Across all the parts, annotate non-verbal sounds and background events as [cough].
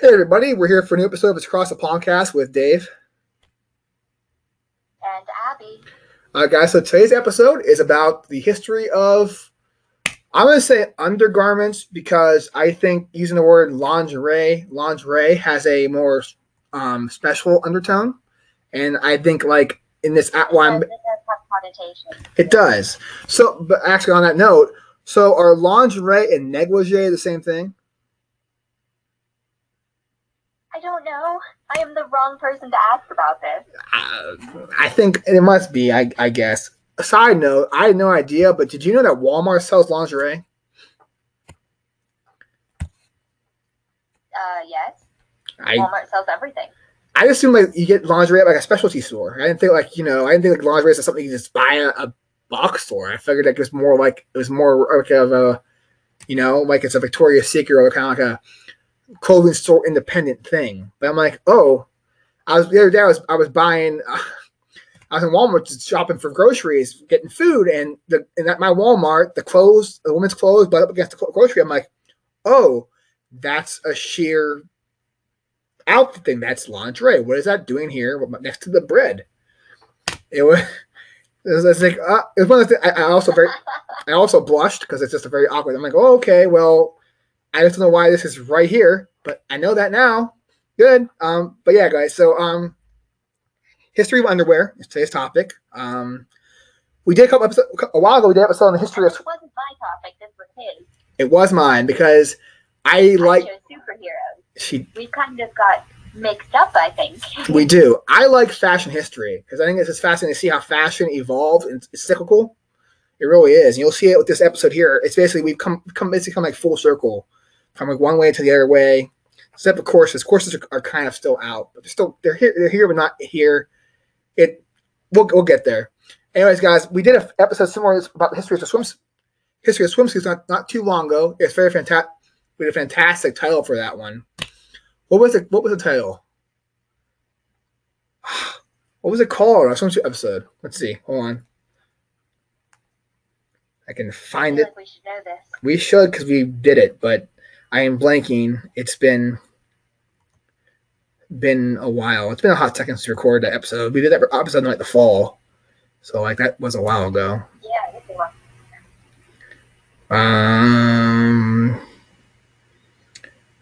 Hey everybody, we're here for a new episode of It's Across the Podcast with Dave. And Abby. Uh, guys, so today's episode is about the history of, I'm going to say undergarments because I think using the word lingerie, lingerie has a more um, special undertone. And I think like in this, at well, it does have connotation. It does. So, but actually on that note, so are lingerie and negligee the same thing? I don't know. I am the wrong person to ask about this. Uh, I think it must be. I, I guess. A side note: I had no idea, but did you know that Walmart sells lingerie? Uh, yes. I, Walmart sells everything. I assume like you get lingerie at like a specialty store. I didn't think like you know I didn't think like lingerie is something you just buy at a box store. I figured like it was more like it was more like of a you know like it's a Victoria's Secret or kind of like a clothing store independent thing. But I'm like, oh, I was the other day. I was I was buying. Uh, [laughs] I was in Walmart just shopping for groceries, getting food, and the and at my Walmart, the clothes, the woman's clothes, but up against the grocery, I'm like, oh, that's a sheer outfit thing. That's lingerie. What is that doing here next to the bread? It was. [laughs] It was, it was like uh, it was one of the. I, I also very, I also blushed because it's just a very awkward. I'm like, oh, okay, well, I just don't know why this is right here, but I know that now. Good. Um, but yeah, guys. So um, history of underwear is today's topic. Um, we did a couple episodes a while ago. We did an episode on the history of. It wasn't my topic. This was his. It was mine because I like I chose superheroes. she. We kind of got mixed up. I think. [laughs] We do. I like fashion history because I think it's just fascinating to see how fashion evolved and it's cyclical. It really is. And you'll see it with this episode here. It's basically we've come come basically come like full circle from like one way to the other way. Except for corsets. Corsets are, are kind of still out, but they're still they're here. They're here, but not here. It we'll we'll get there. Anyways, guys, we did an episode similar about the history of the swims history of swimsuits not, not too long ago. It's very fantastic. We had a fantastic title for that one. What was it? What was the title? [sighs] What was it called? Our swimsuit episode. Let's see. Hold on. I can I find feel it. like we should know this. We should because we did it, but I am blanking. It's been been a while. It's been a hot second to record that episode. We did that episode in like the fall, so like that was a while ago. Yeah, I guess it was. Um,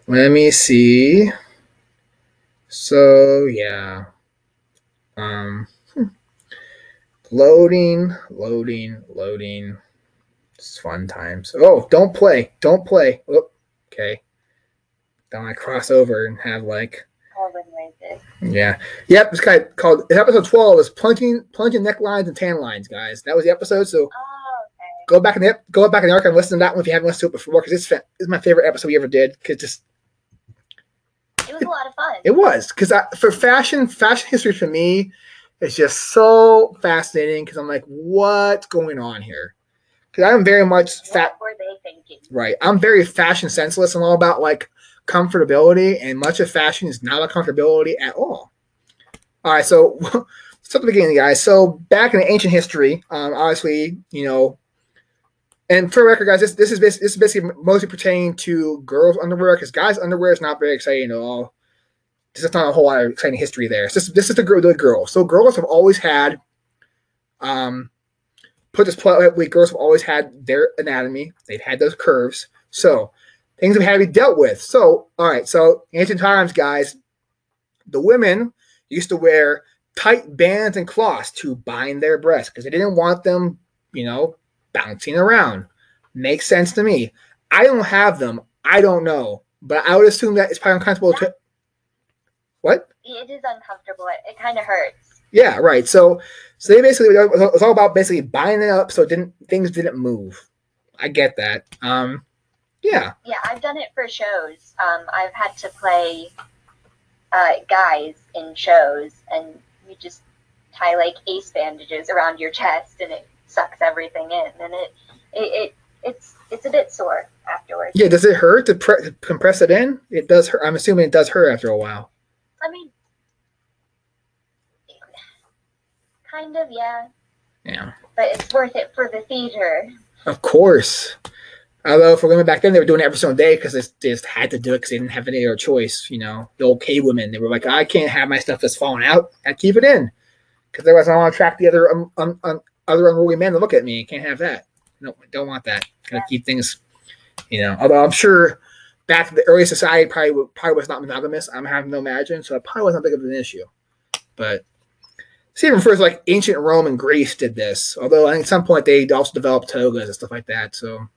let me see. So yeah. Um, hmm. loading, loading, loading. It's fun times. Oh, don't play, don't play. Oh, okay. Don't I cross over and have like yeah. Yep, it's kind of called episode twelve is plunging plunging necklines and tan lines, guys. That was the episode. So Oh, okay. go back in the go back in the archive and listen to that one if you haven't listened to it before, because it's fa- it's my favorite episode we ever did. Because just It was a lot of fun. it was because for fashion fashion history for me is just so fascinating because I'm like, what's going on here? Because I'm very much fat. What were they? Right. I'm very fashion senseless. I'm all about like comfortability, and much of fashion is not about comfortability at all. All right, so [laughs] let's start at the beginning, guys. So back in ancient history, um, obviously, you know, and for the record, guys, this this is this is basically mostly pertaining to girls' underwear because guys' underwear is not very exciting at all. There's just not a whole lot of exciting history there. So this, this is the girl, the girls. So girls have always had, um, put this politely, girls have always had their anatomy. They've had those curves. So things have had to be dealt with. So, all right. So, ancient times, guys, the women used to wear tight bands and cloths to bind their breasts because they didn't want them, you know, bouncing around. Makes sense to me. I don't have them. I don't know, but I would assume that it's probably uncomfortable to. What? It is uncomfortable. It, it kind of hurts. Yeah, right. So, so they basically it was all about basically binding it up so it didn't things didn't move. I get that. Um, yeah. Yeah, I've done it for shows. Um, I've had to play uh, guys in shows, and you just tie like ace bandages around your chest, and it sucks everything in, and it it, it it's it's a bit sore afterwards. Yeah. Does it hurt to, pre- to compress it in? It does hurt. I'm assuming it does hurt after a while. I mean, kind of, yeah, Yeah. but it's worth it for the theater. Of course. Although for women back then, they were doing it every single day because they, they just had to do it because they didn't have any other choice. You know, the old cave women, they were like, I can't have my stuff that's falling out. I keep it in because otherwise I want to attract the other um, um, um, other unruly men to look at me. Can't have that. No, don't want that. Gotta keep things, you know. Although I'm sure back in the early society probably probably was not monogamous. I'm having no imagine, so it probably wasn't big of an issue. But see, even first, like ancient Rome and Greece did this. Although at some point they also developed togas and stuff like that. So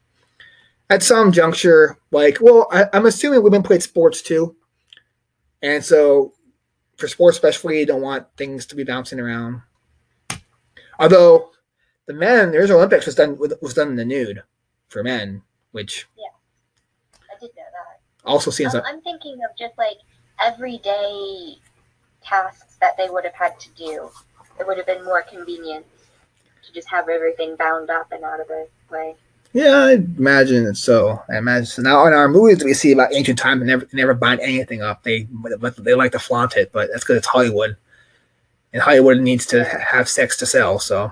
at some juncture, like, well, I, I'm assuming women played sports too, and so for sports especially, you don't want things to be bouncing around. Although the men, there's Olympics was done was done in the nude for men, which yeah, I did know that. also seems Um, like I'm thinking of just like everyday tasks that they would have had to do. It would have been more convenient to just have everything bound up and out of the way. yeah, I imagine so. I imagine so. Now in our movies we see about ancient times, they never they never bind anything up. They they like to flaunt it, but that's because it's Hollywood, and Hollywood needs to have sex to sell. So,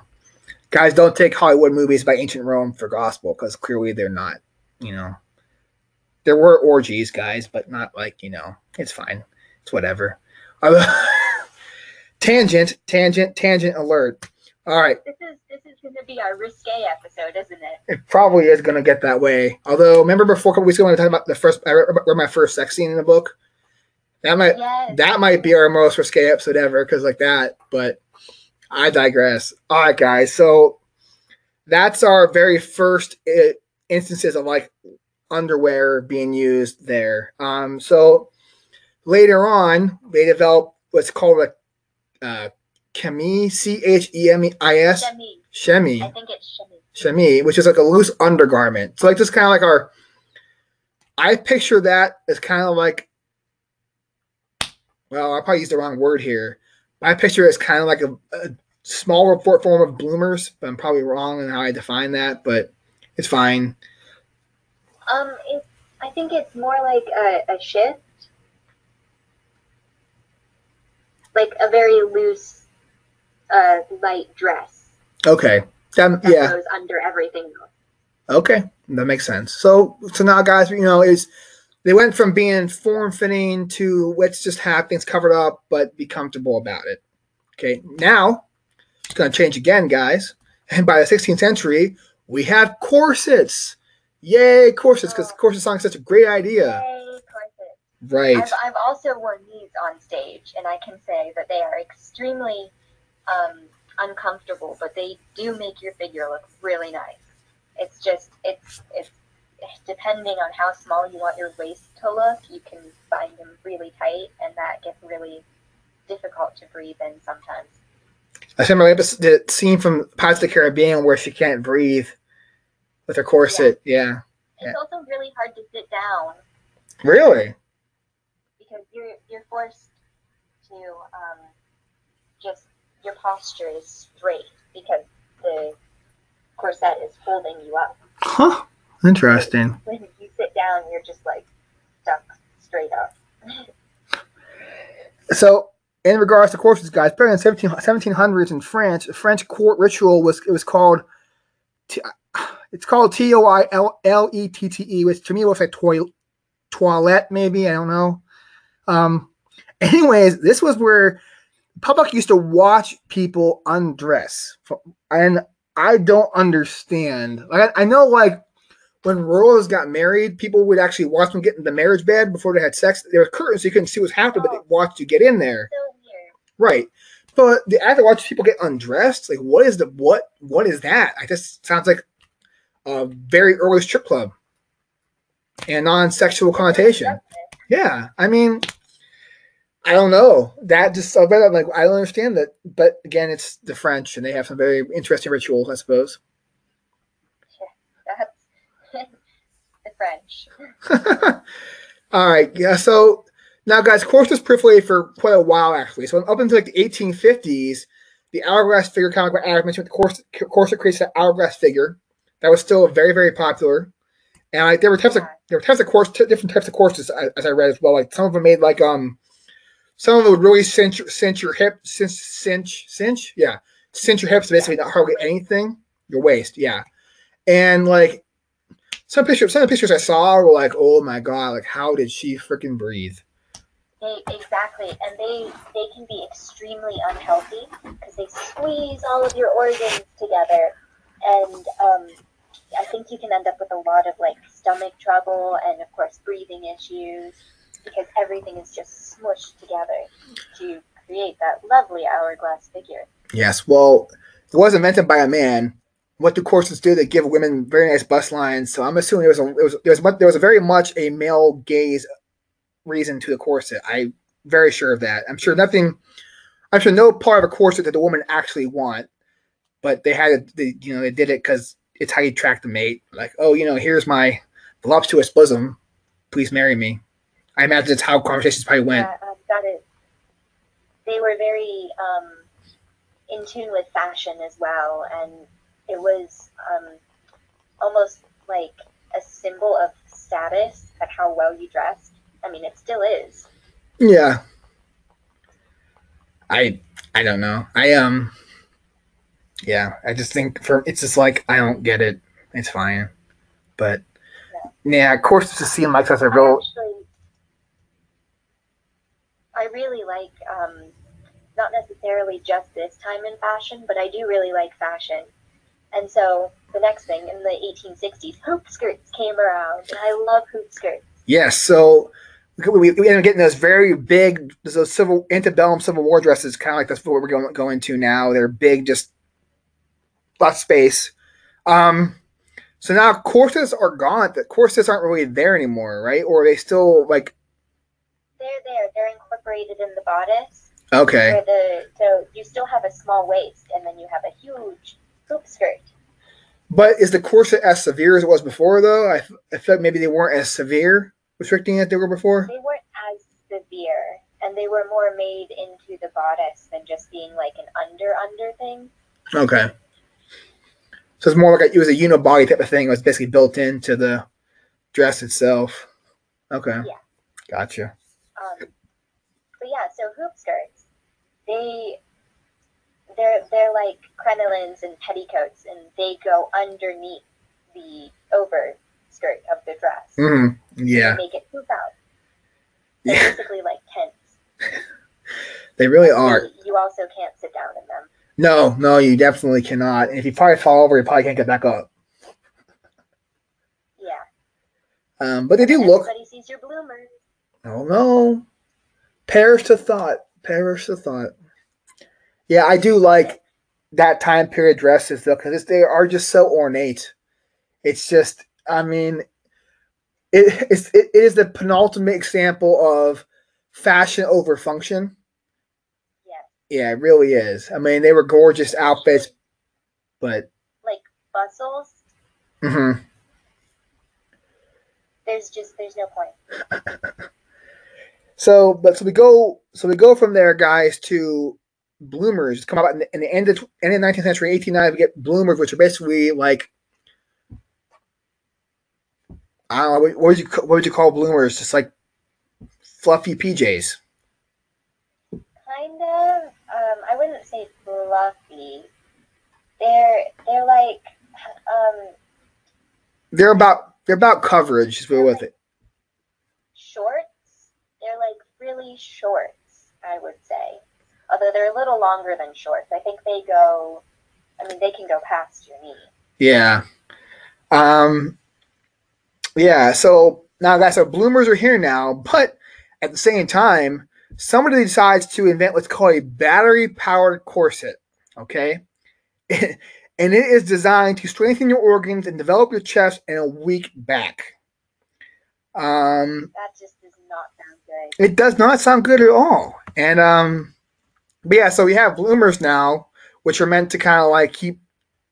guys, don't take Hollywood movies by ancient Rome for gospel because clearly they're not. You know, there were orgies, guys, but not like you know. It's fine. It's whatever. [laughs] tangent, tangent, tangent alert. All right. This is this is going to be our risque episode, isn't it? It probably is going to get that way. Although, remember before a couple weeks ago when I talked about the first, I read read my first sex scene in the book. That might Yes. that might be our most risque episode ever because like that. But I digress. All right, guys. So that's our very first uh, instances of like underwear being used there. Um, so later on, they develop what's called a uh, chemi, C H E M I S, chemi I think it's Shemi. chemise, which is like a loose undergarment. So like just kind of like our I picture that as kind of like well, I probably used the wrong word here. I picture it as kind of like a, a small report form of bloomers, but I'm probably wrong in how I define that, but it's fine. Um, it, I think it's more like a, a shift, like a very loose, uh, light dress Okay. That, that yeah. goes under everything else. Okay, that makes sense. So, so now, guys, you know, is they went from being form fitting to let's just have things covered up, but be comfortable about it. Okay, now it's going to change again, guys. And by the 16th century, we have corsets. Yay, corsets! Because corset song is such a great idea, Yay. Right? I've, I've also worn these on stage, and I can say that they are extremely um, uncomfortable, but they do make your figure look really nice. It's just it's it's depending on how small you want your waist to look, you can bind them really tight, and that gets really difficult to breathe in sometimes. I remember the scene from Pirates of the Caribbean where she can't breathe with her corset. Yeah, It's also really hard to sit down really. You're you're forced to um, just your posture is straight because the corset is holding you up. Huh. Interesting. When you sit down, you're just like stuck straight up. So, in regards to corsets, guys, back in the 17, 1700s in France, a French court ritual was it was called it's called T O I L L E T T E, which to me looks like toilet toilette, maybe I don't know. Um, [laughs] anyways, this was where public used to watch people undress, and I don't understand. Like I, I know, like when royals got married, people would actually watch them get in the marriage bed before they had sex. There were curtains, so you couldn't see what's happening, but they watched you get in there. Right. But the act of watching people get undressed, like what is the what what is that? I just sounds like a very early strip club and non-sexual connotation. Yeah. I mean, I don't know. That just I read it, I'm like I don't understand that. But again, it's the French and they have some very interesting rituals, I suppose. That's [laughs] the French. [laughs] All right, yeah. So now, guys, corsets proliferated for quite a while, actually. So up until like the 1850s, the hourglass figure, comic what Adam mentioned, the corset, corset creates an hourglass figure that was still very, very popular. And like there were types of there were types of course, different types of corsets as, as I read as well. Like some of them made like um, some of them would really cinch cinch your hip, cinch cinch cinch, yeah, cinch your hips, basically not hardly anything. Your waist, yeah, and like some pictures, some of the pictures I saw were like, oh my god, like how did she freaking breathe? Exactly, and they they can be extremely unhealthy because they squeeze all of your organs together, and um, I think you can end up with a lot of like stomach trouble and of course breathing issues because everything is just smushed together to create that lovely hourglass figure. Yes, well, it was invented by a man. What do corsets do? They give women very nice bust lines. So I'm assuming there was a it was there was there was very much a male gaze reason to the corset. I'm very sure of that. I'm sure nothing. I'm sure no part of a corset that the woman actually want, but they had they, you know they did it because it's how you track the mate. Like, oh, you know, here's my voluptuous bosom. Please marry me. I imagine it's how conversations probably went. Yeah, um, got it. They were very um, in tune with fashion as well, and it was um, almost like a symbol of status at how well you dressed. I mean, it still is. Yeah. I I don't know. I um yeah, I just think for it's just like I don't get it. It's fine. But yeah, yeah of course to seem like that's a real I, actually, I really like um not necessarily just this time in fashion, but I do really like fashion. And so the next thing in the 1860s, hoop skirts came around, and I love hoop skirts. Yes, so we, we end up getting those very big, those civil antebellum Civil War dresses, kind of like that's what we're going going to now. They're big, just lot of space. Um, so now corsets are gone. The corsets aren't really there anymore, right? Or they still like? They're there. They're incorporated in the bodice. Okay. The, so you still have a small waist, and then you have a huge hoop skirt. But is the corset as severe as it was before, though? I, I feel like maybe they weren't as severe restricting as they were before. They weren't as severe, and they were more made into the bodice than just being like an under under thing. Okay. So it's more like a, it was a unibody type of thing. It was basically built into the dress itself. Okay. Yeah. Gotcha. Um, but yeah, so hoop skirts, they they're they're like crinolines and petticoats, and they go underneath the over skirt of the dress. Mm-hmm. Yeah. make it poop out. They're yeah. basically like tents. [laughs] they really are. You also can't sit down in them. No, no, you definitely cannot. And if you probably fall over, you probably can't get back up. Yeah. Um, but they do look. Everybody sees your bloomers. Oh no. Perish the thought. Perish the thought. Yeah, I do like that time period dresses though, because they are just so ornate. It's just, I mean, it, it's, it is the penultimate example of fashion over function. Yeah. yeah, it really is. I mean, they were gorgeous outfits, but like bustles. Mm-hmm. There's just there's no point. [laughs] so, but so we go so we go from there, guys, to bloomers. Come about in the, in the end of end of nineteenth century, eighteen nine. We get bloomers, which are basically like I don't know what, what would you what would you call bloomers? Just like fluffy PJs. Kind of um, I wouldn't say fluffy. They're they're like um, they're about they're about coverage. Is with it. Shorts. Really shorts. I would say, although they're a little longer than shorts. I think they go. I mean, they can go past your knee. Yeah. Um. Yeah. So now, guys, so bloomers are here now, but at the same time, somebody decides to invent what's called a battery powered corset. Okay. [laughs] and it is designed to strengthen your organs and develop your chest and a weak back. Um, that just does not sound good. It does not sound good at all. And, um, but yeah, so we have bloomers now, which are meant to kind of like keep,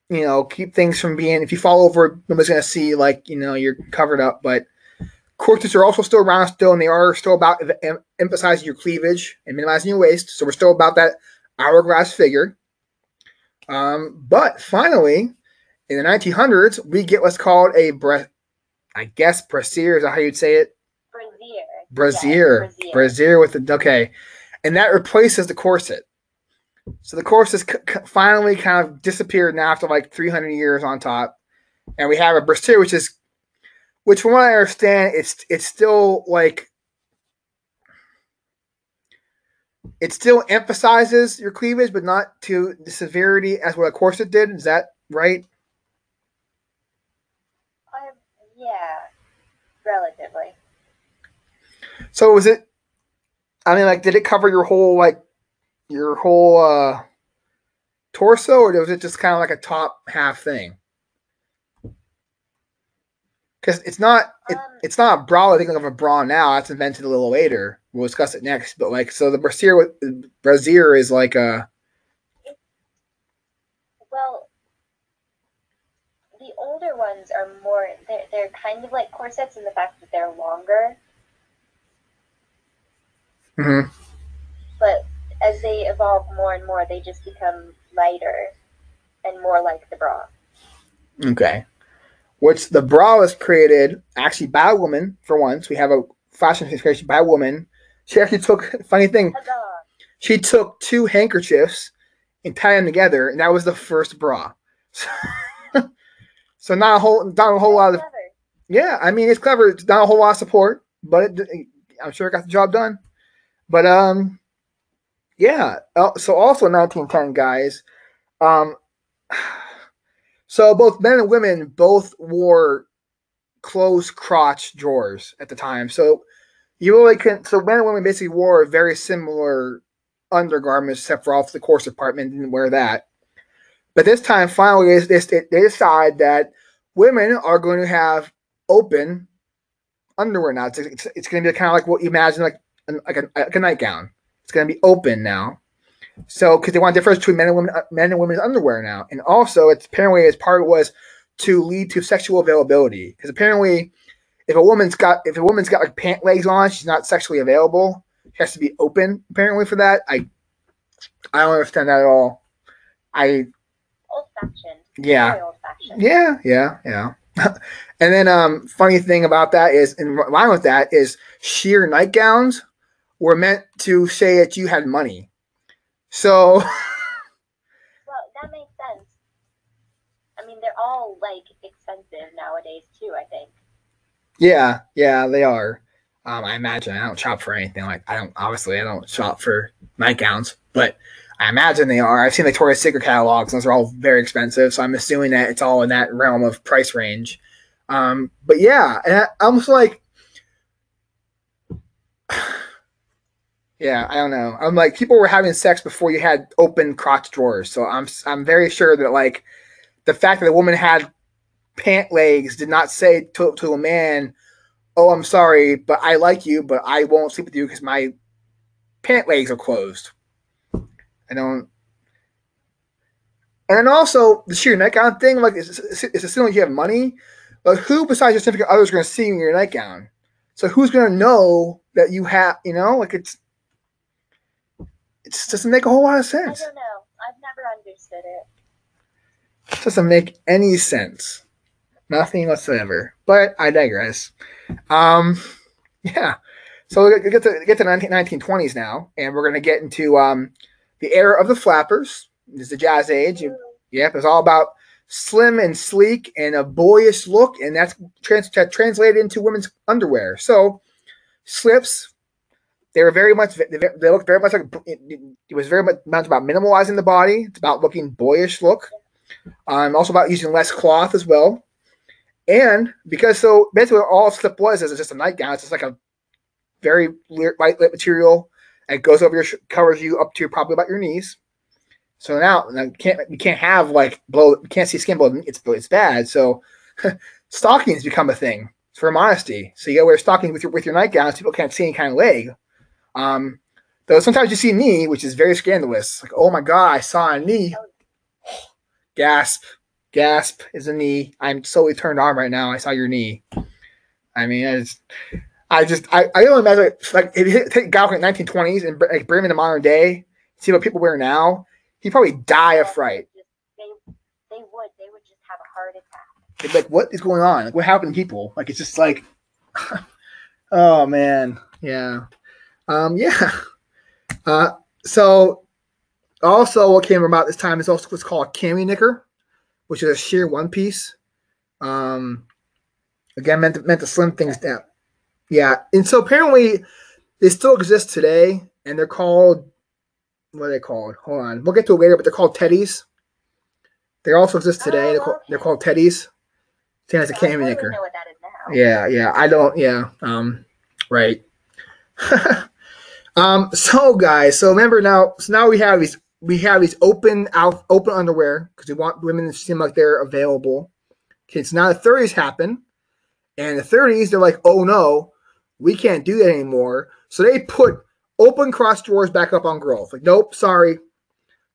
you know, keep things from being, if you fall over, nobody's to see like, you know, you're covered up. But Corsets are also still around still, and they are still about em- emphasizing your cleavage and minimizing your waist. So we're still about that hourglass figure. Um, but finally, in the 1900s, we get what's called a bre- I guess brassiere is how you'd say it? Brassiere. Yeah, with the okay, and that replaces the corset. So the corset finally kind of disappeared now after like 300 years on top, and we have a brassiere, which is which from what I understand, it's it's still like it still emphasizes your cleavage, but not to the severity as what a corset did. Is that right? Um, yeah, relatively. So was it? I mean, like, did it cover your whole like your whole uh torso, or was it just kind of like a top half thing? Because it's not it, Um, it's not a bra. I think of a bra now. That's invented a little later. We'll discuss it next. But like, so the brassiere with brassiere is like a Well, the older ones are more. They're they're kind of like corsets in the fact that they're longer, mhm. but as they evolve more and more, they just become lighter and more like the bra. Okay. Which the bra was created actually by a woman for once. We have a fashion creation by a woman. She actually took [laughs] funny thing. Huzzah! She took two handkerchiefs and tied them together, and that was the first bra. [laughs] So, not a whole, not a whole lot of. Clever. Yeah, I mean it's clever. It's not a whole lot of support, but it, I'm sure it got the job done. But um, yeah. Uh, so also 1910 guys, um, [sighs] so both men and women both wore closed crotch drawers at the time. So you really can. So men and women basically wore very similar undergarments, except for off the course department didn't wear that. But this time, finally, they, they, they decide that women are going to have open underwear now. It's, it's, it's going to be kind of like what you imagine, like like, a, like a nightgown. It's going to be open now. So, because they want to difference between men and women, uh, men and women's underwear now, and also it's apparently as part was to lead to sexual availability. Because apparently, if a woman's got if a woman's got like pant legs on, she's not sexually available. She has to be open apparently for that. I I don't understand that at all. I Old fashioned. yeah. Old fashioned. Yeah, yeah, yeah. [laughs] and then um funny thing about that is in line with that is sheer nightgowns were meant to say that you had money. So Well, that makes sense. I mean, they're all like expensive nowadays too. I think. yeah, yeah, they are. Um, I imagine I don't shop for anything like I don't obviously I don't shop for nightgowns, but I imagine they are. I've seen the Victoria's Secret catalogs, and those are all very expensive. So I'm assuming that it's all in that realm of price range. Um, but yeah, and I, I'm just like, yeah, I don't know. I'm like, people were having sex before you had open crotch drawers. So I'm I'm very sure that like the fact that a woman had pant legs did not say to, to a man, "Oh, I'm sorry, but I like you, but I won't sleep with you because my pant legs are closed." I don't. And also the sheer nightgown thing, like it's, it's, it's assuming you have money, but who besides your significant other is going to see you in your nightgown? So who's going to know that you have, you know, like it's, it just doesn't make a whole lot of sense. I don't know. I've never understood it. It doesn't make any sense. Nothing whatsoever. But I digress. Um, yeah. So we get to get to 19, 1920s now, and we're going to get into um, the era of the flappers. This is the jazz age. Yep, it's all about slim and sleek and a boyish look, and that's trans- that translated into women's underwear. So slips, they were very much they looked very much like it, was very much about minimalizing the body. It's about looking boyish look. Um, also about using less cloth as well. And because so basically all slip was is just a nightgown. It's just like a very light material. It goes over your covers you up to probably about your knees. So now, you can't you can't have like blow you can't see skin blow. It's it's bad. So [laughs] stockings become a thing for modesty. So you gotta wear stockings with your with your nightgowns. People can't see any kind of leg. Um, though sometimes you see knee, which is very scandalous. Like oh my god, I saw a knee. [gasps] Gasp, gasp is a knee. I'm so turned on right now. I saw your knee. I mean, I just, I just, I, I don't imagine like if you take Galk in the 1920s and like bring him in the modern day, see what people wear now, he'd probably die of fright. They, they would. They would just have a heart attack. They'd be like, what is going on? Like, what happened to people? Like, it's just like, [laughs] oh man, yeah, um, yeah. [laughs] Uh, so also what came about this time is also what's called cami knicker, which is a sheer one piece. Um, Again, meant to, meant to slim things down. Yeah, and so apparently they still exist today, and they're called what are they called? Hold on, we'll get to it later, but they're called teddies. They also exist today. Oh, they're, called, they're called teddies. Same as a I candy totally maker. know what that is now. Yeah, yeah. I don't. Yeah. Um. Right. [laughs] um. So, guys. So remember now. So now we have these. We have these open out open underwear because we want women to seem like they're available. Okay. So now the 30s happen, and the 30s they're like, oh no, we can't do that anymore. So they put open cross drawers back up on girls. Like, nope, sorry.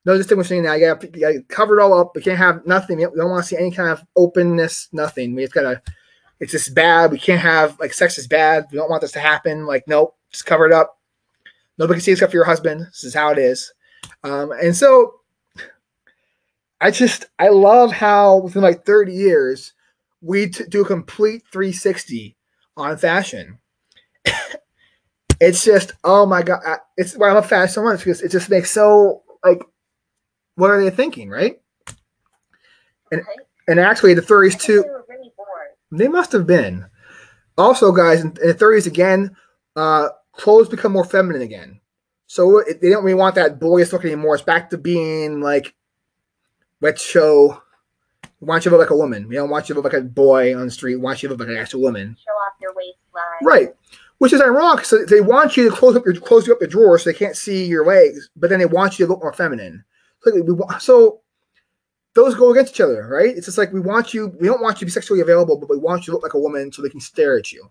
No distinguishing now. You got got cover it all up. We can't have nothing. We don't want to see any kind of openness. Nothing. We just gotta it's just bad. We can't have like sex is bad. We don't want this to happen. Like, nope, just cover it up. Nobody can see except for your husband. This is how it is. Um, and so I just I love how within like 30 years we t- do a complete 360 on fashion. [coughs] it's just oh my god, I- it's why I love fashion so much because it just makes so like what are they thinking, right? And and actually the 30s too. They were really bored. They must have been. Also, guys, in, in the 30s again, uh, clothes become more feminine again. So it, they don't really want that boyish look anymore. It's back to being like, let's show. We want you to look like a woman. We don't want you to look like a boy on the street. We want you to look like an actual woman. Show off your waistline. Right. Which is ironic. So they want you to close up your close you up your drawer so they can't see your legs, but then they want you to look more feminine. So those go against each other, right? It's just like we want you, we don't want you to be sexually available, but we want you to look like a woman so they can stare at you.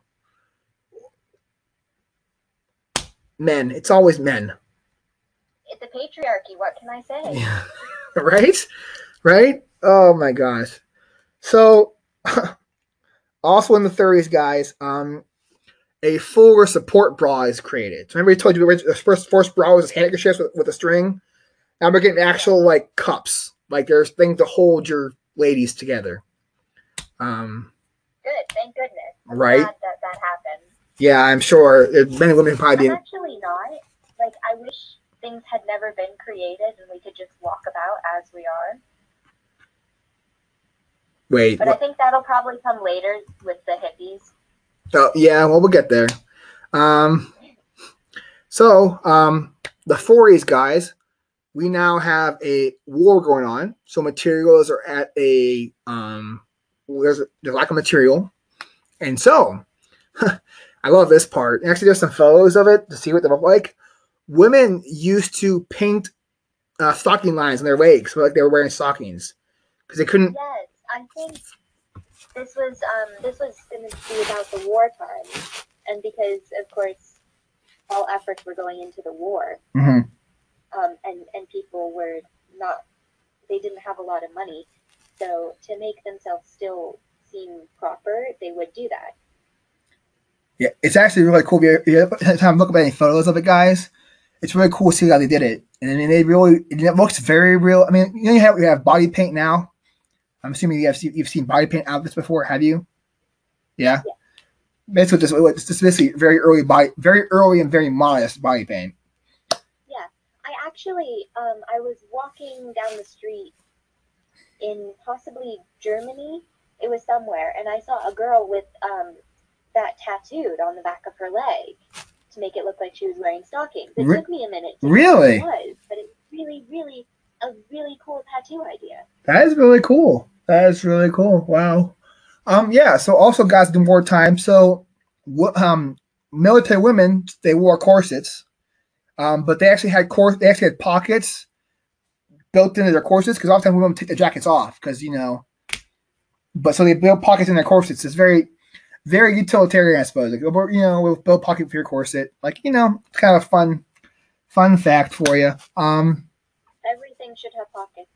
Men, it's always men, It's a patriarchy. What can I say? Yeah. [laughs] right? Right? Oh my gosh. So, [laughs] also in the 30s, guys, um, a fuller support bra is created. So remember, I told you the first first bra was handkerchiefs with, with a string. Now we're getting actual like cups. Like there's things to hold your ladies together. Um, Good. Thank goodness. I'm Right. that that happened. Yeah, I'm sure and women probably I'm actually not. Like, I wish things had never been created and we could just walk about as we are. Wait, But I think that'll probably come later with the hippies. Oh, yeah, well, we'll get there. Um, so, um, the 40s, guys, we now have a war going on. So materials are at a um, there's a, there's lack of material, and so [laughs] I love this part. Actually, there's some photos of it to see what they look like. Women used to paint uh, stocking lines on their legs, so like they were wearing stockings because they couldn't. Yes, I think this was um this was going to be about the wartime, and because of course all efforts were going into the war, Mhm. um, and and people were not they didn't have a lot of money, so to make themselves still seem proper, they would do that. Yeah, it's actually really cool. If you if you have time to look up any photos of it, guys, it's really cool to see how they did it. And I mean, they really it looks very real. I mean, you know, you have, you have body paint now. I'm assuming you have seen, you've seen body paint outfits before, have you? Yeah. Yeah. Basically, just it's just basically very early body, very early and very modest body paint. Yeah, I actually um I was walking down the street in possibly Germany. It was somewhere, and I saw a girl with um that tattooed on the back of her leg to make it look like she was wearing stockings. It Re- took me a minute to Really? it was, but it's really, really a really cool tattoo idea. That is really cool. That is really cool. Wow. Um. Yeah. So also, guys, in wartime, so um, military women they wore corsets, um, but they actually had cor- they actually had pockets built into their corsets because oftentimes women take their jackets off because you know. But so they build pockets in their corsets. It's very, very utilitarian, I suppose. Like you know, we'll build pocket for your corset. Like you know, it's kind of fun, fun fact for you. Um. Everything should have pockets.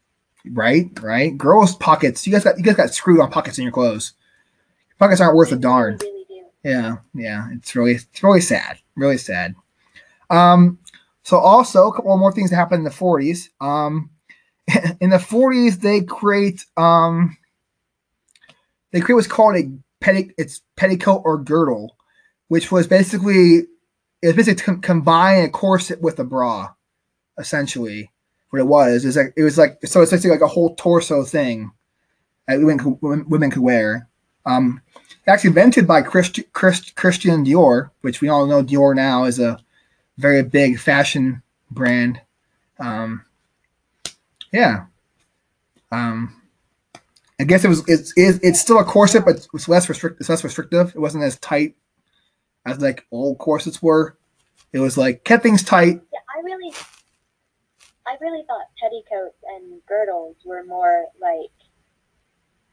Right, right. Girls' pockets. You guys got you guys got screwed on pockets in your clothes. Pockets aren't worth a darn. Really. Yeah, yeah. It's really it's really sad. Really sad. Um. So also a couple more things that happened in the 40s. Um, [laughs] in the 40s they create um they create what's called a petti it's petticoat or girdle, which was basically it was basically com- combine a corset with a bra, essentially what it was. Is like it was like so it's basically like a whole torso thing that women could, women, could wear. Um, actually invented by Christ, Christ, Christian Dior, which we all know Dior now is a very big fashion brand. Um, yeah. Um, I guess it was it's it's, still a corset, but it's less restrict it's less restrictive. It wasn't as tight as like old corsets were. It was like kept things tight. Yeah, I really, I really thought petticoats and girdles were more like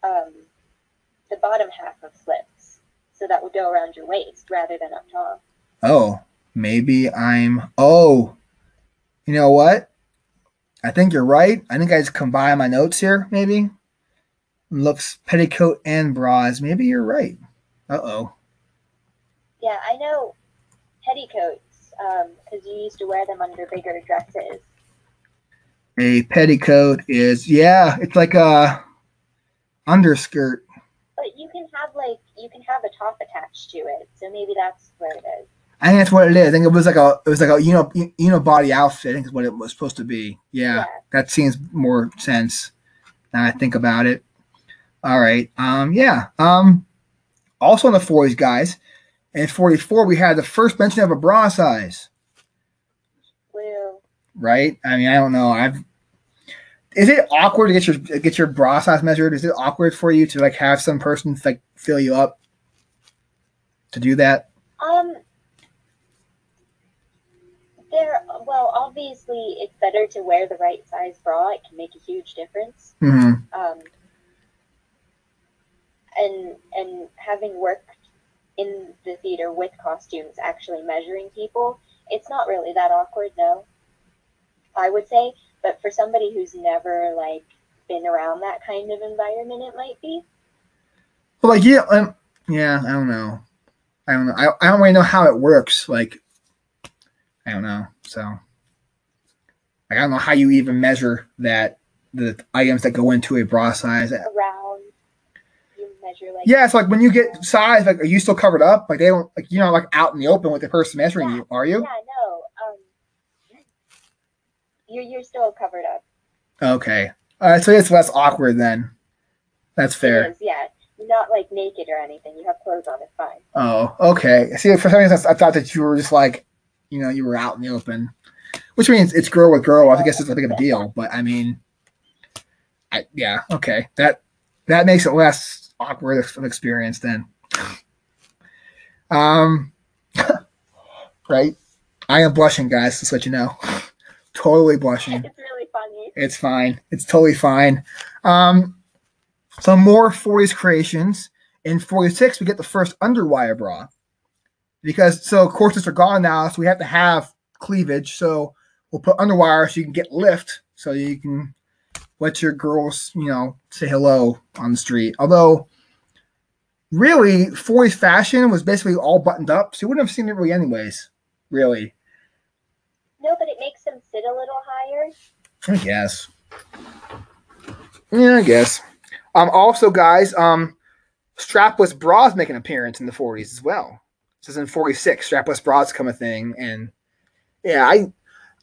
um, the bottom half of slips, so that would go around your waist rather than up top. Oh, maybe I'm. Oh, you know what? I think you're right. I think I just combine my notes here. Maybe looks petticoat and bras. Maybe you're right. Uh oh. Yeah, I know petticoats um, because um, you used to wear them under bigger dresses. A petticoat is yeah, it's like a underskirt. But you can have like you can have a top attached to it, so maybe that's where it is. I think that's what it is. I think it was like a it was like a you know you know body outfit. I think is what it was supposed to be. Yeah, yeah. that seems more sense now I think about it. All right. Um. Yeah. Um. Also in the 40s, guys, in 44, we had the first mention of a bra size. Well, right? I mean, I don't know. I've is it awkward to get your get your bra size measured? Is it awkward for you to like have some person like fill you up to do that? Um, there. Well, obviously, it's better to wear the right size bra. It can make a huge difference. Mm-hmm. Um, and and having worked in the theater with costumes, actually measuring people, it's not really that awkward, no. I would say, but for somebody who's never like been around that kind of environment, it might be. Well, like yeah, um, yeah, I don't know. I don't know. I, I don't really know how it works. Like, I don't know. So, like, I don't know how you even measure that the items that go into a bra size. Around measure like yeah it's like when you get size like are you still covered up? Like they don't like you're not like out in the open with the person measuring yeah. you are you? Yeah no um you're, you're still covered up. Okay. All right so it's less awkward then. That's fair. yeah. Not like naked or anything. You have clothes on it's fine. Oh okay. See for some reason i thought that you were just like you know you were out in the open which means it's girl with girl. I guess it's a big of a deal but i mean I, yeah okay. That that makes it less awkward experience then. Um, [laughs] right? I am blushing, guys. Just let you know. totally blushing. It's really funny. It's fine. It's totally fine. Um, some more 40s creations. In 46, we get the first underwire bra. Because so corsets are gone now, so we have to have cleavage. So we'll put underwire so you can get lift, so you can let your girls, you know, say hello on the street. Although really, Foy's fashion was basically all buttoned up, so you wouldn't have seen it really anyways. Really. No, but it makes them sit a little higher. I guess. Yeah, I guess. Um. Also, guys, um, strapless bras make an appearance in the 40s as well. This is in 46. Strapless bras come a thing, and yeah, I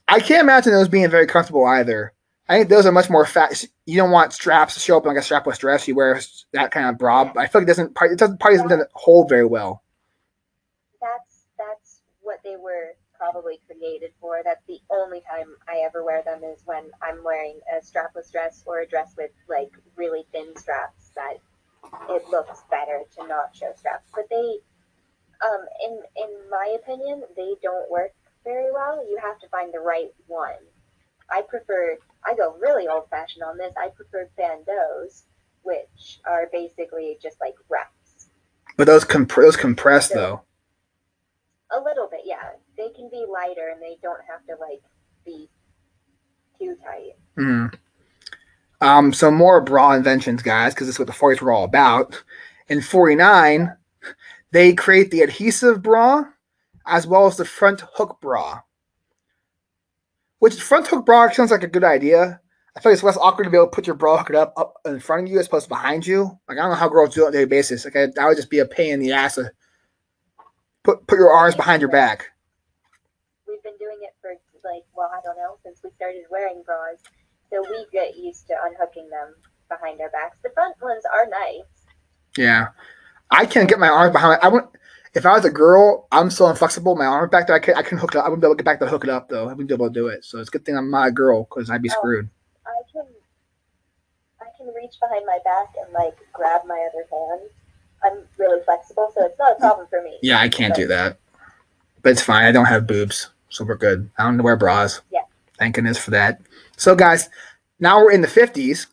I can't imagine those being very comfortable either. I think those are much more fat. You don't want straps to show up like a strapless dress. You wear that kind of bra. I feel like it doesn't. It doesn't probably doesn't hold very well. That's that's what they were probably created for. That's the only time I ever wear them is when I'm wearing a strapless dress or a dress with like really thin straps. That it looks better to not show straps. But they, um, in in my opinion, they don't work very well. You have to find the right one. I prefer I go really old fashioned on this. I prefer bandeaus, which are basically just like wraps. But those comp- those compress so, though. A little bit, yeah. They can be lighter and they don't have to like be too tight. Hmm. Um, some more bra inventions, guys, because this is what the 40s were all about. In 49, they create the adhesive bra as well as the front hook bra. Which front hook bra sounds like a good idea. I feel like it's less awkward to be able to put your bra hooked up up in front of you as opposed to behind you. Like I don't know how girls do it on a daily basis. Like I, that would just be a pain in the ass to put put your arms behind your back. We've been doing it for like well I don't know since we started wearing bras, so we get used to unhooking them behind our backs. The front ones are nice. Yeah. I can't get my arms behind. I want. If I was a girl, I'm so inflexible. My arm back there, I can I can hook it up. I wouldn't be able to get back to hook it up though. I wouldn't be able to do it. So it's a good thing I'm not a girl because I'd be Oh. screwed. I can I can reach behind my back and like grab my other hand. I'm really flexible, so it's not a problem for me. Yeah, I can't do that. But it's fine. I don't have boobs, so we're good. I don't wear bras. Yeah. Thank goodness for that. So, guys, now we're in the fifties,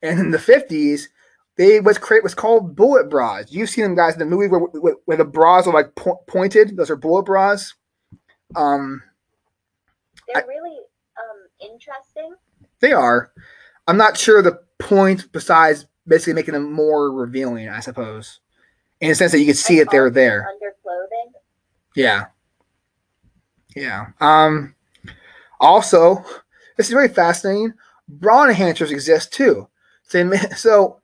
and in the fifties, they was create was called bullet bras. You've seen them guys in the movie where, where, where the bras are like po- pointed. Those are bullet bras. Um, They're really um interesting. they are. I'm not sure the point besides basically making them more revealing. I suppose, in a sense that you could see And it. They're there. Under clothing. Yeah. Yeah. Um also, this is very fascinating. Bra enhancers exist too. So, so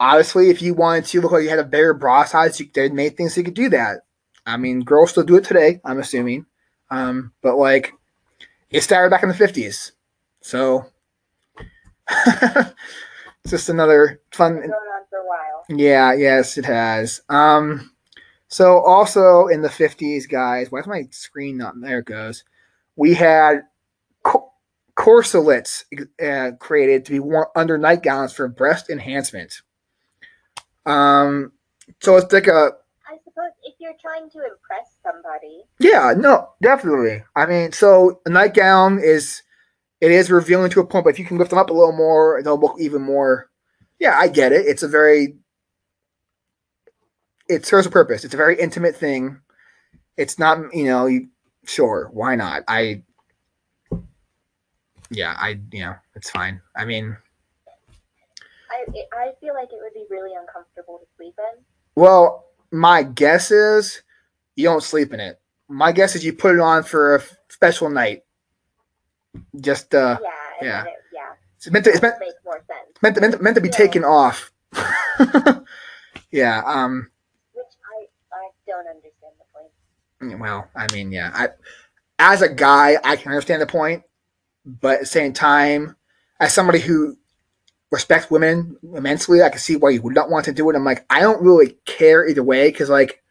obviously if you wanted to look like you had a bigger bra size, you they made things so you could do that. I mean, girls still do it today, I'm assuming. Um, but like it started back in the 50s. So [laughs] it's just another fun Been going on for a while. yeah, yes, it has. Um, so also in the fifties, guys, why is my screen not there? It goes. We had corselets uh, created to be worn under nightgowns for breast enhancement. Um, so it's like a I suppose if you're trying to impress somebody, yeah, no, definitely. I mean, so a nightgown is it is revealing to a point, but if you can lift them up a little more, they'll look even more. Yeah, I get it. It's a very it serves a purpose. It's a very intimate thing. It's not, you know, you, sure, why not? I yeah, I you know, it's fine. I mean, I it, I feel like it would be really uncomfortable to sleep in. well, my guess is you don't sleep in it. My guess is you put it on for a special night. Just uh yeah, yeah. it, yeah, it's meant to it's meant make more sense. meant to, meant to, meant to be Yeah. taken off. [laughs] yeah. Um. Which I I don't understand the point. Well, I mean, yeah. I, as a guy, I can understand the point, but at the same time, as somebody who respects women immensely, I can see why you would not want to do it. I'm like, I don't really care either way because, like,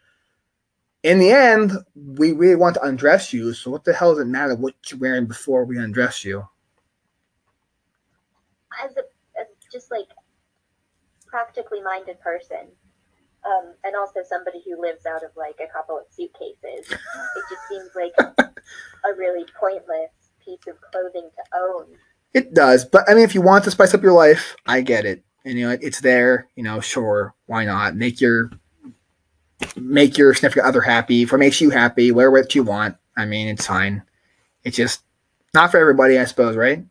in the end, we really want to undress you. So what the hell does it matter what you're wearing before we undress you? As a as just like practically minded person, um, and also somebody who lives out of like a couple of suitcases, it just seems like [laughs] a really pointless piece of clothing to own. It does, but I mean, if you want to spice up your life, I get it. And you know, it's there. You know, sure, why not? Make your make your significant other happy. If it makes you happy, wear what you want. I mean, it's fine. It's just not for everybody, I suppose, right?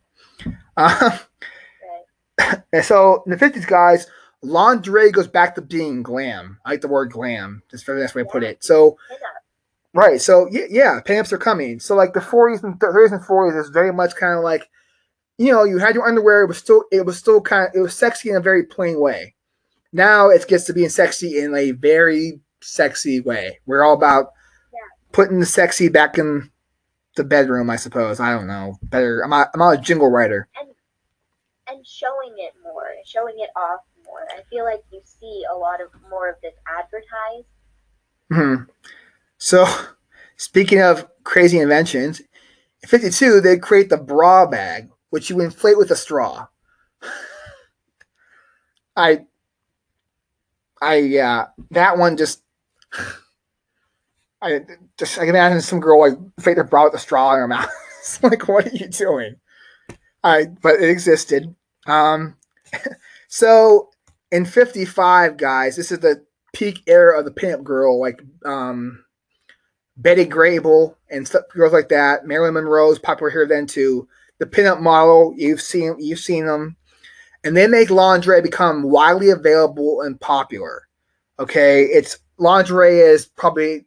[laughs] Uh, Right? [laughs] so in the fifties, guys, lingerie goes back to being glam. I like the word glam. That's the best way to put it. So Pinup. Right. So yeah, yeah, pinups are coming. So like the 40s and 30s and 40s is very much kind of like, you know, you had your underwear. It was still, it was still kind of, it was sexy in a very plain way. Now it gets to being sexy in a very sexy way. We're all about Yeah. putting the sexy back in the bedroom. I suppose. I don't know. Better. I'm not. I'm not a jingle writer. and showing it more, showing it off more. I feel like you see a lot of more of this advertised. Hmm. So, [laughs] speaking of crazy inventions, in 52, they create the bra bag, which you inflate with a straw. [laughs] I, I, yeah, that one just, [laughs] I just, I can imagine some girl like inflate their bra with a straw in her mouth. like, what are you doing? I, but it existed. Um, so in 55, guys, this is the peak era of the pinup girl, like um, Betty Grable and stuff, girls like that. Marilyn Monroe's popular here then too. The pinup model, you've seen you've seen them, and they make lingerie become widely available and popular. Okay, it's lingerie is probably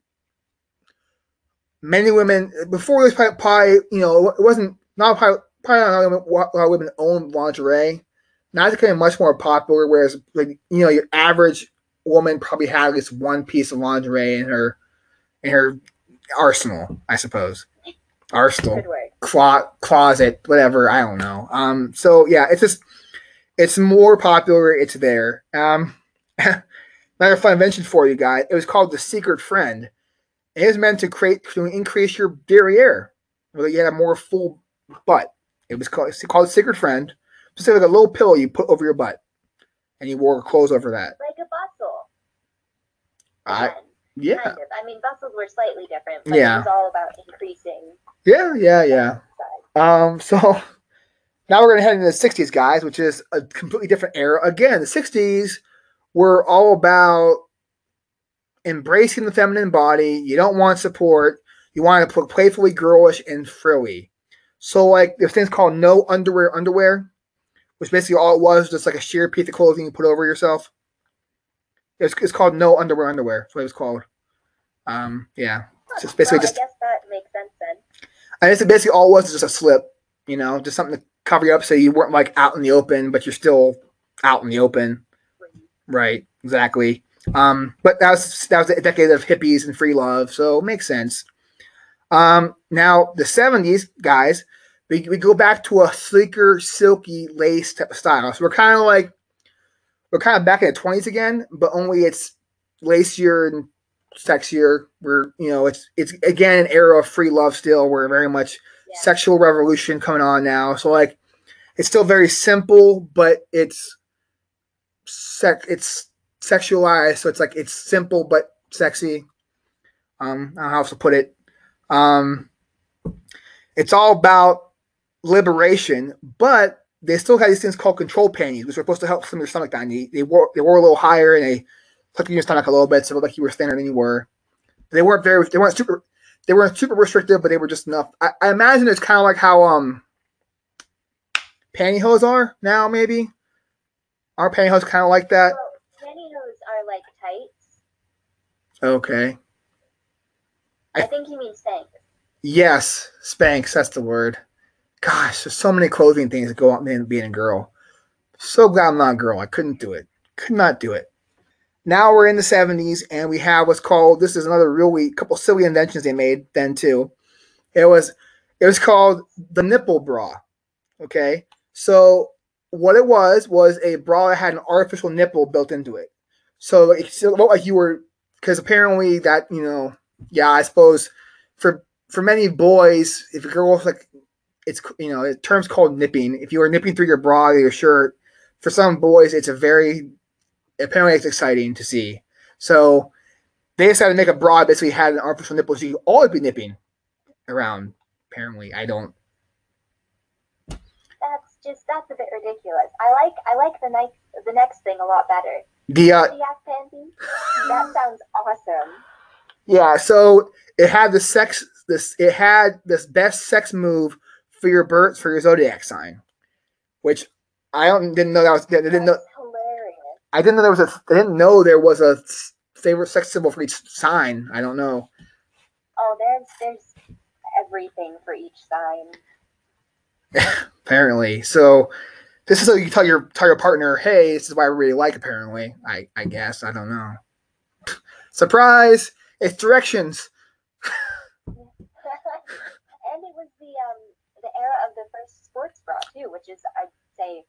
many women before this probably, probably you know it wasn't not probably, probably not a lot of women owned lingerie. Now it's becoming much more popular. Whereas like you know your average woman probably had at least one piece of lingerie in her in her arsenal, I suppose. Arsenal, clo- closet, whatever. I don't know. Um, so yeah, it's just it's more popular. It's there. Um, [laughs] Another fun invention for you guys. It was called the Secret Friend. It was meant to create to increase your derriere, so that you had a more full butt. It was called it's called Secret Friend. Just like a little pillow you put over your butt, and you wore clothes over that. Like a bustle. I yeah Kind of. I mean, bustles were slightly different, but Yeah. it was all about increasing. yeah yeah yeah. Um, so [laughs] now we're gonna head into the '60s, guys, which is a completely different era. Again, the '60s were all about embracing the feminine body. You don't want support. You want to look playfully girlish and frilly. So, like, there's things called no underwear underwear, which basically all it was just like a sheer piece of clothing you put over yourself. It's, it's called no underwear underwear. That's what it was called. Um, yeah. It's just basically well, just I guess that makes sense then. I guess it basically all it was was just a slip, you know, just something to cover you up so you weren't like out in the open, but you're still out in the open. Right, exactly. Um, but that was that was a decade of hippies and free love, so it makes sense. Um, now the '70s, guys, we, we go back to a sleeker, silky lace type of style. So we're kind of like we're kind of back in the '20s again, but only it's lacier and sexier. We're you know it's it's again an era of free love still. We're very much Yeah. sexual revolution coming on now. So like it's still very simple, but it's sec it's sexualized. So it's like it's simple but sexy. Um, I don't know how else to put it. Um, it's all about liberation, but they still had these things called control panties, which were supposed to help slim your stomach down. They, they wore they wore a little higher and they took your stomach a little bit, so it looked like you were thinner than you were. They weren't very they weren't super they weren't super restrictive, but they were just enough. I, I imagine it's kind of like how um pantyhose are now, maybe. Our pantyhose kind of like that. Pantyhose are like tights. Okay. I- I think you mean Spanx. Yes, Spanx, that's the word. Gosh, there's so many clothing things that go on in being a girl. So glad I'm not a girl. I couldn't do it. Could not do it. Now we're in the 70s and we have what's called this is another really couple silly inventions they made then too. It was it was called the nipple bra. Okay. So what it was was a bra that had an artificial nipple built into it. So it looked like you were because apparently that, you know, yeah, I suppose for for many boys, if a girl like it's you know, the term's called nipping. If you were nipping through your bra or your shirt, for some boys, it's a very apparently it's exciting to see. So they decided to make a bra that basically had an artificial nipple, so you could always be nipping around. Apparently, I don't. That's just that's a bit ridiculous. I like I like the next the next thing a lot better. The uh. That [laughs] sounds awesome. yeah, so it had the sex. This it had this best sex move for your birth for your zodiac sign, which I don't didn't know that was. I didn't know. I didn't know there was a. I didn't know there was a favorite sex symbol for each sign. I don't know. Oh, there's there's everything for each sign. [laughs] apparently. So this is how you tell your tell your partner, hey, this is what I really like. Apparently, I I guess I don't know. [laughs] Surprise! It's directions. [laughs] and it was the um the era of the first sports bra too, which is I'd say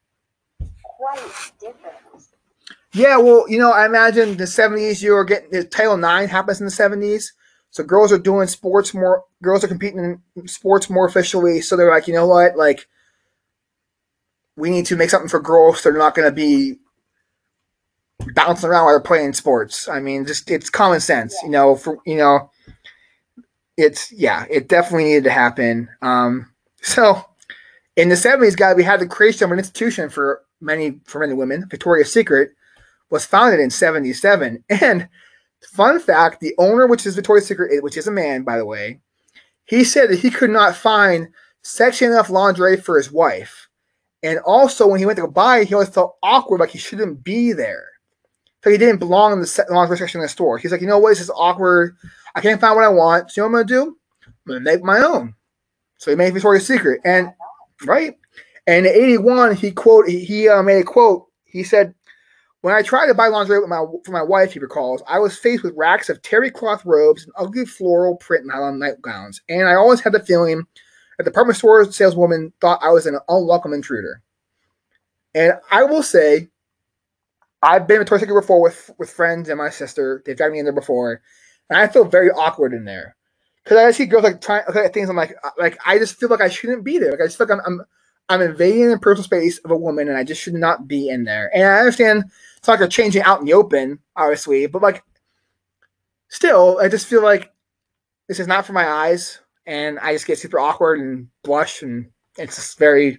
quite different. Yeah, well, you know, I imagine the seventies. You were getting the Title Nine happens in the seventies, so girls are doing sports more. Girls are competing in sports more officially. So they're like, you know what, like. We need to make something for girls. So they're not going to be bouncing around while they're playing sports. I mean, just it's common sense, you know. For you know, it's yeah, it definitely needed to happen. Um, [laughs] so in the seventies, guys, we had the creation of an institution for many for many women. Victoria's Secret was founded in seventy seven, and fun fact: the owner, which is Victoria's Secret, which is a man, by the way, he said that he could not find sexy enough lingerie for his wife. And also, when he went to go buy he always felt awkward, like he shouldn't be there. So he didn't belong in the lingerie section of the store. He's like, you know what? This is awkward. I can't find what I want. So you know what I'm gonna do? I'm gonna make my own. So he made Victoria's Secret, and right. And in '81, he quote he, he uh, made a quote. He said, "When I tried to buy lingerie my for my wife, he recalls, I was faced with racks of terry cloth robes and ugly floral print nylon nightgowns, and I always had the feeling that the department store saleswoman thought I was an unwelcome intruder." And I will say, I've been to Victoria's Secret before with with friends and my sister. They've got me in there before, and I feel very awkward in there because I see girls like trying look at things. I'm like, uh, like I just feel like I shouldn't be there. Like I just feel like I'm, I'm I'm invading the personal space of a woman, and I just should not be in there. And I understand it's like they're changing out in the open, obviously, but like still, I just feel like this is not for my eyes, and I just get super awkward and blush, and it's just very,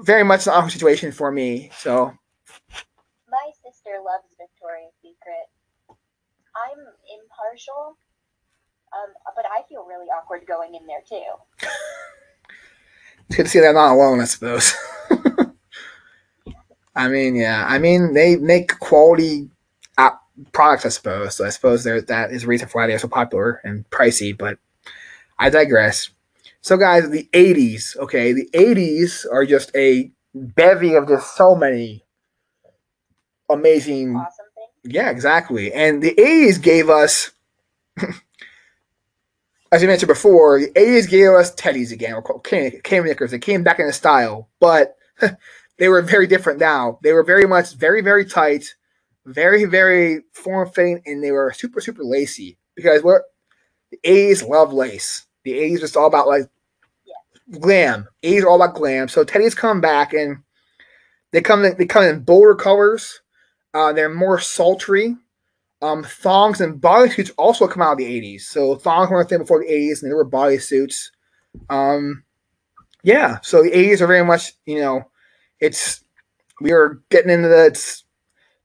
very much an awkward situation for me. So My sister loves Victoria's Secret. I'm impartial, um, but I feel really awkward going in there too. [laughs] it's good to see that I'm not alone, I suppose. [laughs] I mean, yeah, I mean they make quality uh, products, I suppose. So I suppose there that is the reason for why they're so popular and pricey. But I digress. So, guys, the '80s. Okay, the '80s are just a bevy of just so many amazing Awesome. Yeah, exactly. And the 80s gave us, [laughs] as you mentioned before, the 80s gave us teddies again, or cane knickers. They came back in the style, but [laughs] they were very different now. They were very much, very, very tight, very, very form fitting, and they were super, super lacy because what the 80s love lace. The 80s was all about like glam. 80s are all about glam. So teddies come back and they come in, they come in bolder colors. Uh, they're more sultry. Um, thongs and bodysuits also come out of the 80s. So thongs were a thing before the 80s, and there were bodysuits. Um, yeah, so the 80s are very much, you know, it's we are getting into the it's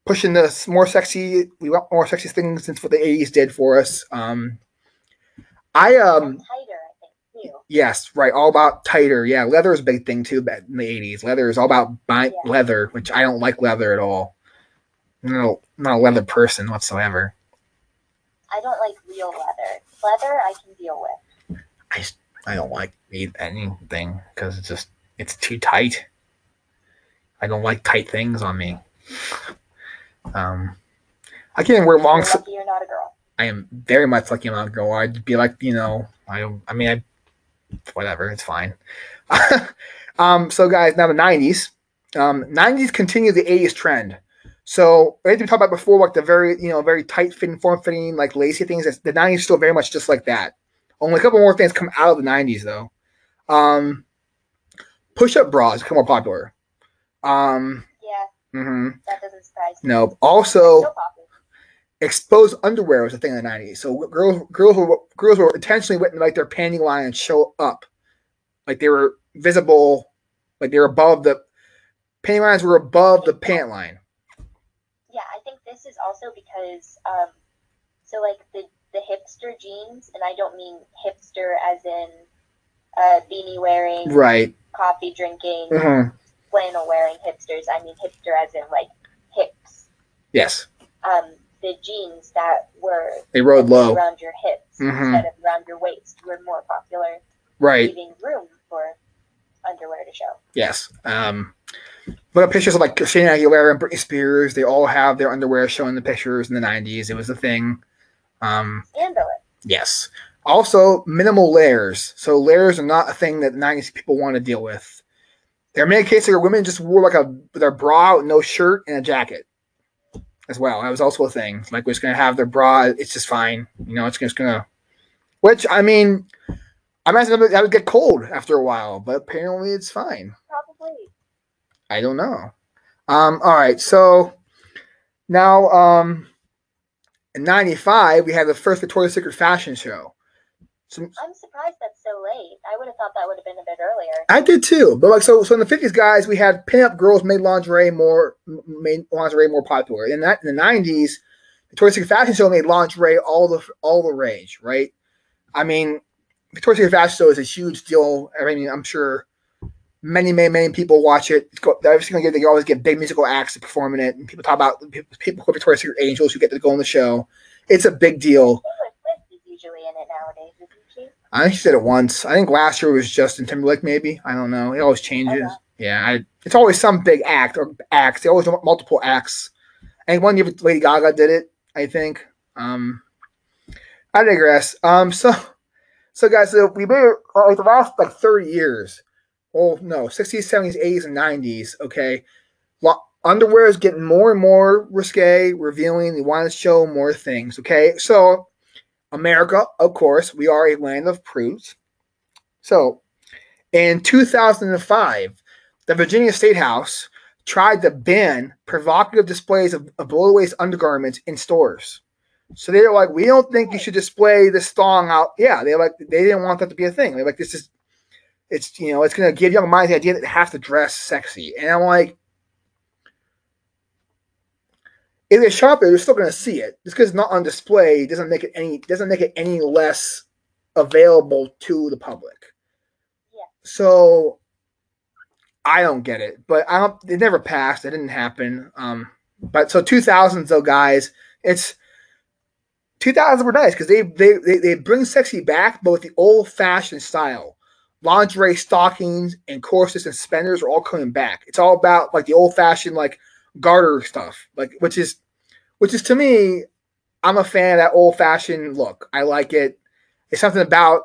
pushing the more sexy, we want more sexy things since what the 80s did for us. Um, I um tighter, I think, too. Yes, right. All about tighter. Yeah, leather is a big thing too back in the eighties. Leather is all about bi- Yeah. leather, which I don't like leather at all. No, not a leather person whatsoever. I don't like real leather. Leather, I can deal with. I I don't like anything because it's just it's too tight. I don't like tight things on me. Um, I can't wear long. You're lucky you're not a girl. I am very much like a young girl. I'd be like, you know, I don't. I mean, I whatever. It's fine. [laughs] um. So, guys, now the '90s. Um, '90s continue the '80s trend. So, we talked about before, like the very, you know, very tight fitting, form fitting, like lacy things. The '90s still very much just like that. Only a couple more things come out of the '90s though. Um, push-up bras become more popular. Um. Yeah, Mm-hmm. that doesn't surprise me. No. Also, so exposed underwear was a thing in the nineties. So girls, girls were girls were intentionally letting like their panty line and show up, like they were visible, like they were above the panty lines were above the pant line. Yeah, I think this is also because, um, so like the the hipster jeans, and I don't mean hipster as in uh, beanie wearing, Right. coffee drinking, Mhm. Flannel wearing hipsters. I mean hipster as in like hips. Yes, Um, the jeans that were they rode low. around your hips Mhm. instead of around your waist were more popular, Right. leaving room for underwear to show. Yes. Um. But pictures of like Christina Aguilera and Britney Spears, they all have their underwear showing the pictures in the nineties. It was a thing. Um. Scandalous. Yes. Also, minimal layers. So layers are not a thing that 90s people want to deal with. There are many cases where women just wore like a their bra with no shirt and a jacket as well. That was also a thing. Like we're just gonna have their bra, it's just fine. You know, it's just gonna which I mean I imagine that would get cold after a while, but apparently it's fine. Probably. I don't know. Um, all right, so now um in 95 we had the first Victoria's Secret fashion show. So I'm surprised that's so late. I would have thought that would have been a bit earlier. I did too, but like so, so in the fifties, guys, we had pinup girls made lingerie more made lingerie more popular. In that in the nineties, Victoria's Secret Fashion Show made lingerie all the all the rage, right? I mean, Victoria's Secret Fashion Show is a huge deal. I mean, I'm sure many, many, many people watch it. It's go, they're just gonna get they always get big musical acts performing it, and people talk about people, people who are Victoria's Secret angels who get to go on the show. It's a big deal. Taylor Swift is usually in it nowadays, isn't she? I think she did it once. I think last year was Justin Timberlake, maybe. I don't know. It always changes. Okay. Yeah, I, it's always some big act or acts. They always do multiple acts. And one year Lady Gaga did it, I think. Um, I digress. Um, so, so guys, so we made uh, like the last like thirty years. Well, no, sixties, seventies, eighties, and nineties. Okay, Lo- underwear is getting more and more risque, revealing. They want to show more things. Okay, so America, of course, we are a land of prudes. So, in 2005, the Virginia State House tried to ban provocative displays of, of below undergarments in stores. So they're like, we don't think you should display this thong out. Yeah, they like they didn't want that to be a thing. They're like, this is it's you know, it's gonna give young minds the idea that they have to dress sexy. And I'm like, if shop it, they're still gonna see it. Just because it's not on display doesn't make it any doesn't make it any less available to the public. Yeah. So I don't get it, but I don't. It never passed. It didn't happen. Um, but so 2000s though, guys, it's 2000s were nice because they, they they they bring sexy back, but with the old fashioned style. Lingerie, stockings, and corsets and suspenders are all coming back. It's all about like the old fashioned like garter stuff, like which is which is to me, I'm a fan of that old fashioned look. I like it. It's something about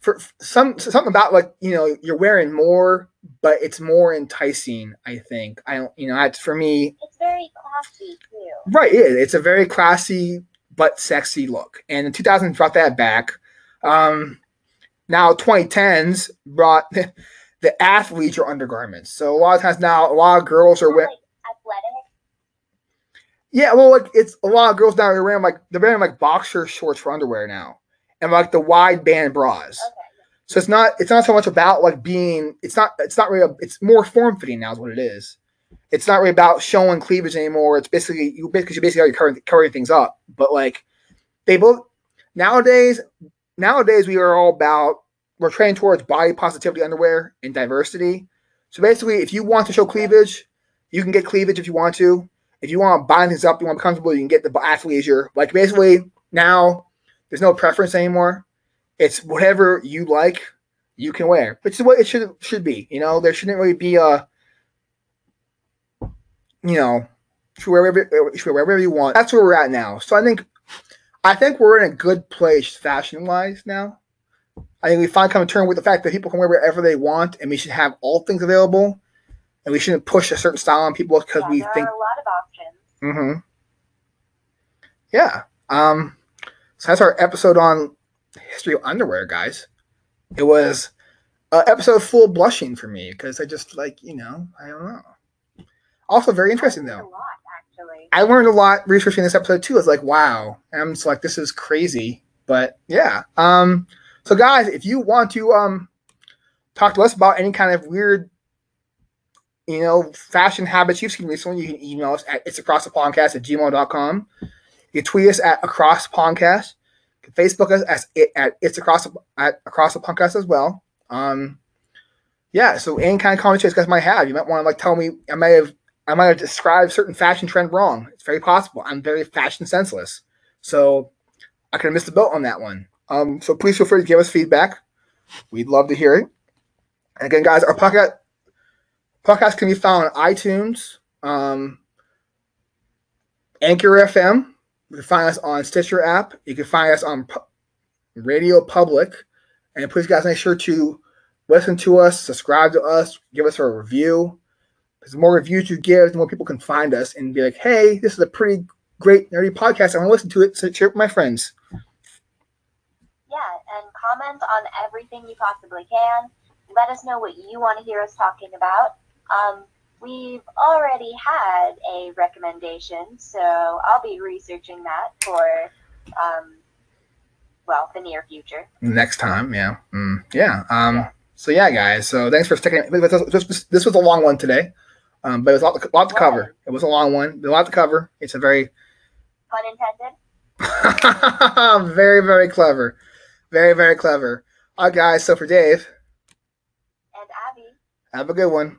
for some something about like you know you're wearing more, but it's more enticing. I think I don't you know that's for me. It's very classy too. Right, it is. It's a very classy but sexy look, and in 2000 brought that back. Um, now 2010s brought the, [laughs] the athleisure undergarments. So a lot of times now, a lot of girls are wearing. like athletic. Yeah, well, like it's a lot of girls now are wearing like they're wearing like boxer shorts for underwear now, and like the wide band bras. Okay. So it's not it's not so much about like being it's not it's not really a, it's more form fitting now is what it is. It's not really about showing cleavage anymore. It's basically you basically you basically already covering, covering things up. But like they both nowadays nowadays we are all about we're training towards body positivity underwear and diversity. So basically, if you want to show cleavage, you can get cleavage if you want to. If you want to bind things up, you want to be comfortable, you can get the athleisure. Like basically now, there's no preference anymore. It's whatever you like, you can wear, which is what it should should be. You know, there shouldn't really be a, you know, should wear wherever, wherever you want. That's where we're at now. So I think, I think we're in a good place fashion wise now. I think we finally come to terms with the fact that people can wear wherever they want, and we should have all things available, and we shouldn't push a certain style on people because Yeah, we think a lot of options. Mm-hmm. Yeah. Um. So that's our episode on history of underwear, guys. It was an episode full of blushing for me because I just like you know I don't know. Also very interesting though. Lot, actually. I learned a lot researching this episode too. It's like, wow. And I'm just like, this is crazy. But yeah. Um. So guys, if you want to um talk to us about any kind of weird you know, fashion habits you've seen recently, you can email us at it's across the podcast at gmail.com. You can tweet us at across podcast. You can Facebook us as it at it's across the, at across the podcast as well. Um yeah, so any kind of comments you guys might have, you might want to like tell me I might have I might have described certain fashion trend wrong. It's very possible. I'm very fashion senseless. So I could have missed the boat on that one. Um, so please feel free to give us feedback. We'd love to hear it. And again, guys, our podcast podcast can be found on iTunes, um, Anchor FM. You can find us on Stitcher app. You can find us on Radio Public. And please, guys, make sure to listen to us, subscribe to us, give us a review. Because the more reviews you give, the more people can find us and be like, hey, this is a pretty great nerdy podcast. I want to listen to it. So share it with my friends. Yeah, and comment on everything you possibly can. Let us know what you want to hear us talking about. Um, we've already had a recommendation, so I'll be researching that for, um, well, the near future. next time. Yeah. Mm, yeah. Um, so yeah, guys. So thanks for sticking. This was a long one today, um, but it was a lot, a lot to cover. It was a long one. A lot to cover. It's a very, Pun intended. [laughs] very, very clever. Very, very clever. All right, guys. So for Dave, And Abby, have a good one.